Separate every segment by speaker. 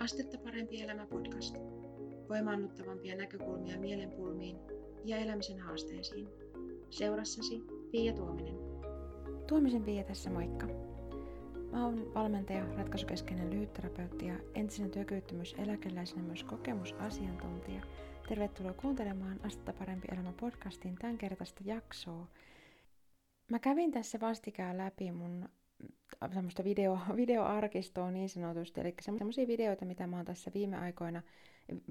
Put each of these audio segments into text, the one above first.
Speaker 1: Astetta parempi elämä podcast. Voimaannuttavampia näkökulmia mielenpulmiin ja elämisen haasteisiin. Seurassasi Pia Tuominen.
Speaker 2: Tuomisen Pia tässä moikka. Mä oon valmentaja, ratkaisukeskeinen lyhytterapeutti ja entisenä työkyvyttömyyseläkeläisenä myös kokemusasiantuntija. Tervetuloa kuuntelemaan Astetta parempi elämä podcastin tämänkertaista jaksoa. Mä kävin tässä vastikään läpi mun semmoista video, videoarkistoa niin sanotusti, eli semmoisia videoita, mitä mä oon tässä viime aikoina,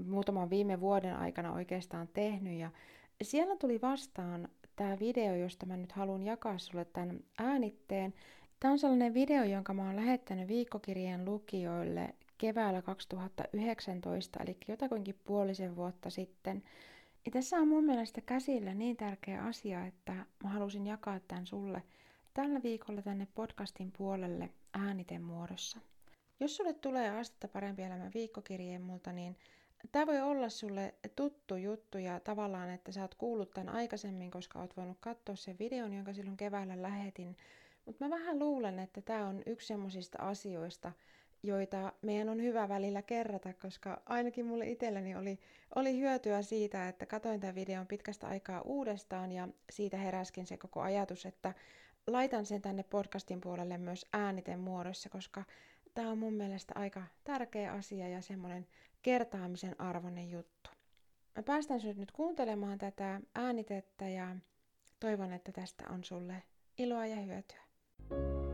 Speaker 2: muutaman viime vuoden aikana oikeastaan tehnyt, ja siellä tuli vastaan tämä video, josta mä nyt haluan jakaa sulle tämän äänitteen. Tämä on sellainen video, jonka mä oon lähettänyt viikkokirjeen lukijoille keväällä 2019, eli jotakuinkin puolisen vuotta sitten. Ja tässä on mun mielestä käsillä niin tärkeä asia, että mä halusin jakaa tämän sulle tällä viikolla tänne podcastin puolelle ääniten muodossa. Jos sulle tulee Astetta parempi elämä viikkokirjeen multa, niin tämä voi olla sulle tuttu juttu ja tavallaan, että sä oot kuullut tämän aikaisemmin, koska oot voinut katsoa sen videon, jonka silloin keväällä lähetin. Mutta mä vähän luulen, että tämä on yksi semmoisista asioista, joita meidän on hyvä välillä kerrata, koska ainakin mulle itselleni oli, oli hyötyä siitä, että katoin tämän videon pitkästä aikaa uudestaan ja siitä heräskin se koko ajatus, että laitan sen tänne podcastin puolelle myös ääniten muodossa, koska tämä on mun mielestä aika tärkeä asia ja semmoinen kertaamisen arvoinen juttu. Mä päästän sinut nyt kuuntelemaan tätä äänitettä ja toivon, että tästä on sulle iloa ja hyötyä.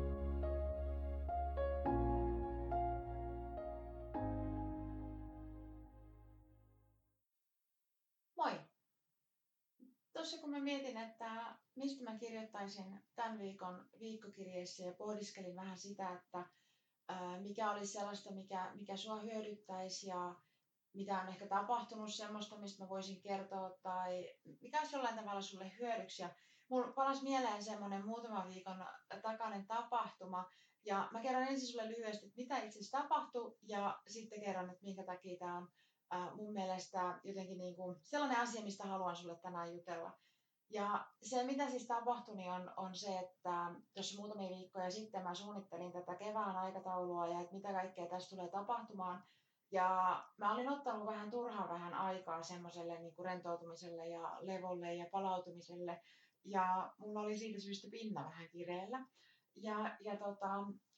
Speaker 3: Tuossa kun mä mietin, että mistä mä kirjoittaisin tämän viikon viikkokirjeessä ja pohdiskelin vähän sitä, että mikä olisi sellaista, mikä, mikä sua hyödyttäisi ja mitä on ehkä tapahtunut semmoista, mistä mä voisin kertoa tai mikä olisi jollain tavalla sulle hyödyksi. Ja mulla palasi mieleen semmoinen muutaman viikon takainen tapahtuma ja mä kerron ensin sulle lyhyesti, että mitä itse asiassa tapahtui ja sitten kerron, että minkä takia tämä on äh, mun mielestä jotenkin niin kuin sellainen asia, mistä haluan sulle tänään jutella. Ja se, mitä siis tapahtui, niin on, on se, että tuossa muutamia viikkoja sitten mä suunnittelin tätä kevään aikataulua ja että mitä kaikkea tässä tulee tapahtumaan. Ja mä olin ottanut vähän turhaan vähän aikaa semmoiselle niin kuin rentoutumiselle ja levolle ja palautumiselle. Ja mulla oli siitä syystä pinna vähän kireellä. Ja, ja tota,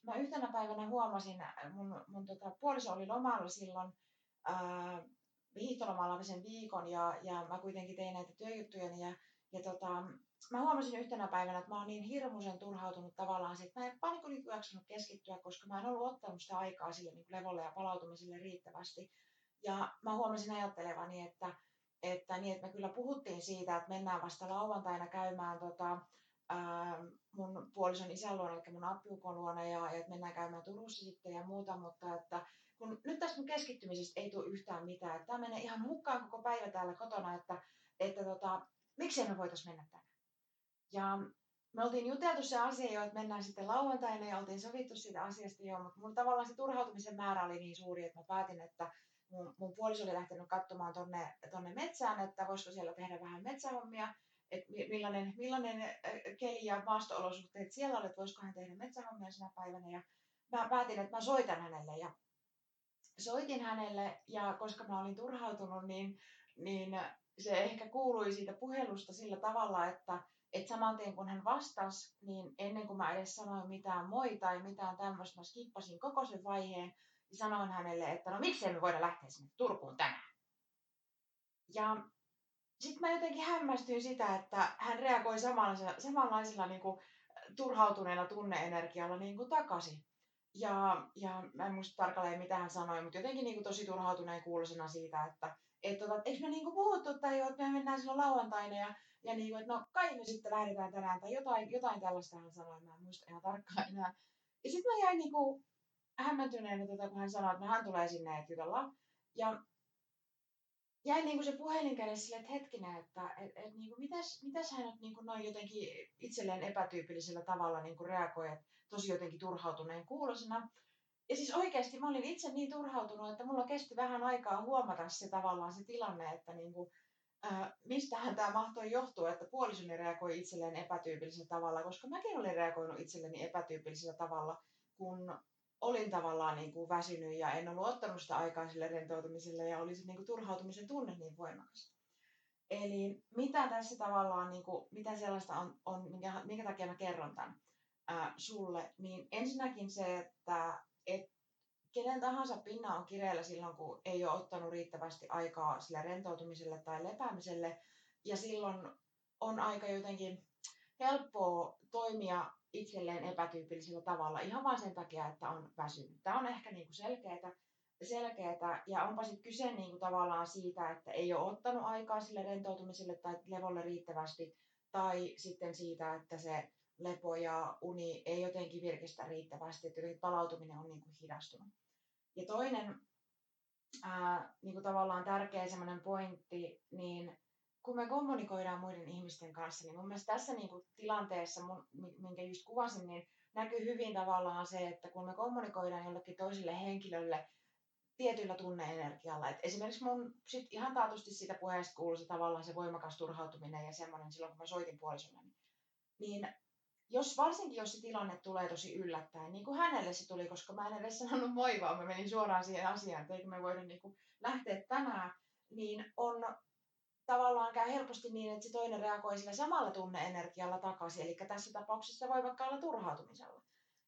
Speaker 3: mä yhtenä päivänä huomasin, mun, mun tota, puoliso oli lomalla silloin, ää, hiihtolomalla sen viikon ja, ja mä kuitenkin tein näitä työjuttuja ja, ja tota, mä huomasin yhtenä päivänä, että mä oon niin hirmuisen turhautunut tavallaan että mä en vaan niin jaksanut keskittyä, koska mä en ollut ottanut sitä aikaa sille niin levolle ja palautumiselle riittävästi. Ja mä huomasin ajattelevani, että, että, niin, että me kyllä puhuttiin siitä, että mennään vasta lauantaina käymään tota, ää, mun puolison isän luona, eli mun appiukon luona, ja, ja että mennään käymään Turussa sitten ja muuta, mutta että kun nyt tästä keskittymisestä ei tule yhtään mitään. Tämä menee ihan hukkaan koko päivä täällä kotona, että, että tota, miksei me voitaisiin mennä tänään. Ja me oltiin juteltu se asia jo, että mennään sitten lauantaina ja oltiin sovittu siitä asiasta jo, mutta mun tavallaan se turhautumisen määrä oli niin suuri, että mä päätin, että mun, mun puoliso oli lähtenyt katsomaan tonne, tonne metsään, että voisiko siellä tehdä vähän metsähommia, että millainen, millainen keli ja maasto-olosuhteet siellä oli, että voisiko hän tehdä metsähommia sinä päivänä. Ja mä päätin, että mä soitan hänelle ja soitin hänelle ja koska mä olin turhautunut, niin, niin se ehkä kuului siitä puhelusta sillä tavalla, että, saman tien kun hän vastasi, niin ennen kuin mä edes sanoin mitään moi tai mitään tämmöistä, mä skippasin koko sen vaiheen ja sanoin hänelle, että no miksei me voida lähteä sinne Turkuun tänään. Ja sitten mä jotenkin hämmästyin sitä, että hän reagoi samanlaisella, samanlaisella niin kuin, turhautuneella tunneenergialla niin kuin takaisin. Ja, ja mä en muista tarkalleen mitä hän sanoi, mutta jotenkin niin kuin tosi turhautuneen kuulosena siitä, että et, tota, eikö me niin kuin puhuttu tai jo, että me mennään silloin lauantaina ja, ja niin kuin, että no kai me sitten lähdetään tänään tai jotain, jotain tällaista hän sanoi, mä en muista ihan tarkkaan enää. Ja sitten mä jäin niin kuin hämmentyneenä, tota, kun hän sanoi, että no, hän tulee sinne, että jutellaan. Ja jäi niin se puhelin kädessä sille, että hetkinen, että et, et, niin kuin mitäs, mitäs hän nyt niin kuin noin jotenkin itselleen epätyypillisellä tavalla niin kuin reagoi, että tosi jotenkin turhautuneen kuulosena. Ja siis oikeasti mä olin itse niin turhautunut, että mulla kesti vähän aikaa huomata se tavallaan se tilanne, että niin kuin, äh, mistähän tämä mahtoi johtua, että puolisoni reagoi itselleen epätyypillisellä tavalla, koska mäkin olin reagoinut itselleni epätyypillisellä tavalla, kun olin tavallaan niin kuin väsynyt ja en ollut ottanut sitä aikaa sille rentoutumiselle ja oli se niin kuin turhautumisen tunne niin voimakas. Eli mitä tässä tavallaan, niin kuin, mitä sellaista on, on minkä, minkä takia mä kerron tämän ää, sulle, niin ensinnäkin se, että et kenen tahansa pinna on kireellä silloin, kun ei ole ottanut riittävästi aikaa sille rentoutumiselle tai lepäämiselle, ja silloin on aika jotenkin helppoa toimia itselleen epätyypillisellä tavalla ihan vain sen takia, että on väsynyt. Tämä on ehkä niin kuin selkeää, selkeätä ja onpa sitten kyse niin kuin tavallaan siitä, että ei ole ottanut aikaa sille rentoutumiselle tai levolle riittävästi tai sitten siitä, että se lepo ja uni ei jotenkin virkistä riittävästi, että palautuminen on niin kuin hidastunut. Ja toinen ää, kuin tavallaan tärkeä pointti, niin kun me kommunikoidaan muiden ihmisten kanssa, niin mun mielestä tässä niin kuin tilanteessa, mun, minkä just kuvasin, niin näkyy hyvin tavallaan se, että kun me kommunikoidaan jollekin toiselle henkilölle tietyllä tunneenergialla. Et esimerkiksi mun sit ihan taatusti siitä puheesta kuului se tavallaan se voimakas turhautuminen ja semmoinen silloin, kun mä soitin puolisolle. Niin jos, varsinkin jos se tilanne tulee tosi yllättäen, niin kuin hänelle se tuli, koska mä en edes sanonut moi, vaan mä menin suoraan siihen asiaan, että eikö me voida niin kuin lähteä tänään, niin on tavallaan käy helposti niin, että se toinen reagoi sillä samalla tunneenergialla takaisin. Eli tässä tapauksessa voi vaikka olla turhautumisella.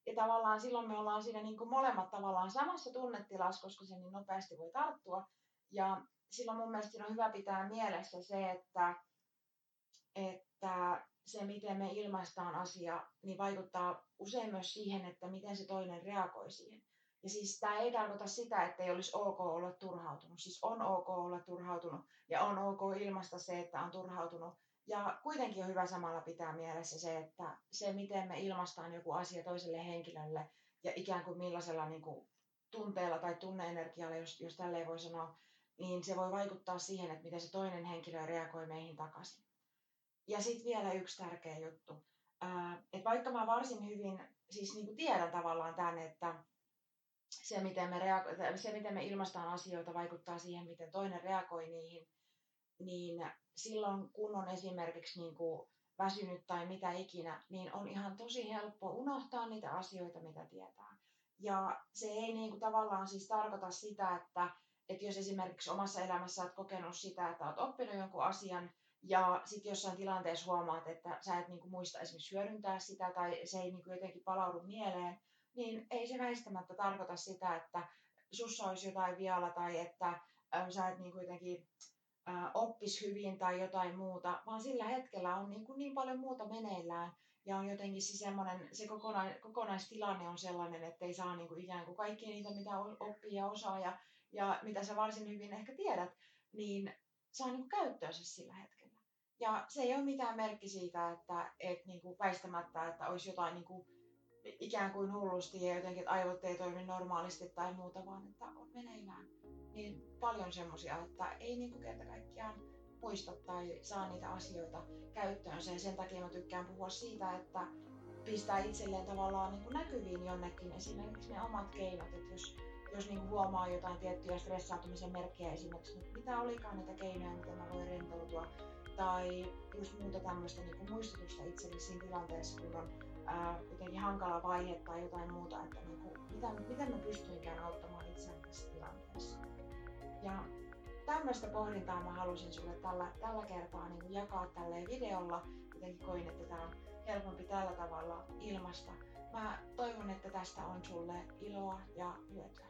Speaker 3: Ja tavallaan silloin me ollaan siinä niin kuin molemmat tavallaan samassa tunnetilassa, koska se niin nopeasti voi tarttua. Ja silloin mun mielestä on hyvä pitää mielessä se, että, että se, miten me ilmaistaan asia, niin vaikuttaa usein myös siihen, että miten se toinen reagoi siihen. Ja siis tämä ei tarkoita sitä, että ei olisi ok olla turhautunut. Siis on ok olla turhautunut ja on ok ilmaista se, että on turhautunut. Ja kuitenkin on hyvä samalla pitää mielessä se, että se miten me ilmaistaan joku asia toiselle henkilölle ja ikään kuin millaisella niin kuin, tunteella tai tunneenergialla, jos, jos tälleen voi sanoa, niin se voi vaikuttaa siihen, että miten se toinen henkilö reagoi meihin takaisin. Ja sitten vielä yksi tärkeä juttu. että vaikka mä varsin hyvin, siis niin kuin tiedän tavallaan tämän, että se miten, me reago- se, miten me ilmaistaan asioita, vaikuttaa siihen, miten toinen reagoi niihin, niin silloin kun on esimerkiksi niin kuin väsynyt tai mitä ikinä, niin on ihan tosi helppo unohtaa niitä asioita, mitä tietää. Ja se ei niin kuin tavallaan siis tarkoita sitä, että, että jos esimerkiksi omassa elämässä olet kokenut sitä, että olet oppinut jonkun asian, ja sitten jossain tilanteessa huomaat, että sä et niin kuin muista esimerkiksi hyödyntää sitä, tai se ei niin kuin jotenkin palaudu mieleen, niin ei se väistämättä tarkoita sitä, että sussa olisi jotain vialla tai että sä et niin kuitenkin oppis hyvin tai jotain muuta, vaan sillä hetkellä on niin, kuin niin paljon muuta meneillään ja on jotenkin se semmoinen, se kokona, kokonaistilanne on sellainen, että ei saa niin kuin ikään kuin kaikkia niitä, mitä oppii ja osaa ja, ja mitä sä varsin hyvin ehkä tiedät, niin saa niin kuin käyttöönsä sillä hetkellä. Ja se ei ole mitään merkki siitä, että et niin kuin väistämättä, että olisi jotain niin kuin ikään kuin hullusti ja jotenkin, että aivot ei toimi normaalisti tai muuta, vaan että on meneillään niin paljon semmoisia, että ei niin kuin kerta kaikkiaan muista tai saa niitä asioita käyttöönsä. Ja sen takia mä tykkään puhua siitä, että pistää itselleen tavallaan niin kuin näkyviin jonnekin esimerkiksi ne omat keinot, että jos, jos niin huomaa jotain tiettyjä stressaantumisen merkkejä esimerkiksi, että mitä olikaan niitä keinoja, miten mä voin rentoutua, tai just muuta tämmöistä niin kuin muistutusta itselle siinä tilanteessa, kun on ää, jotenkin hankala vaihe tai jotain muuta, että niin kuin, mitä, miten mä pystyinkään auttamaan itseäni tässä tilanteessa. Ja tämmöistä pohdintaa mä halusin sulle tällä, tällä kertaa niin kuin jakaa tälle videolla. Jotenkin koin, että tämä on helpompi tällä tavalla ilmasta. Mä toivon, että tästä on sulle iloa ja hyötyä.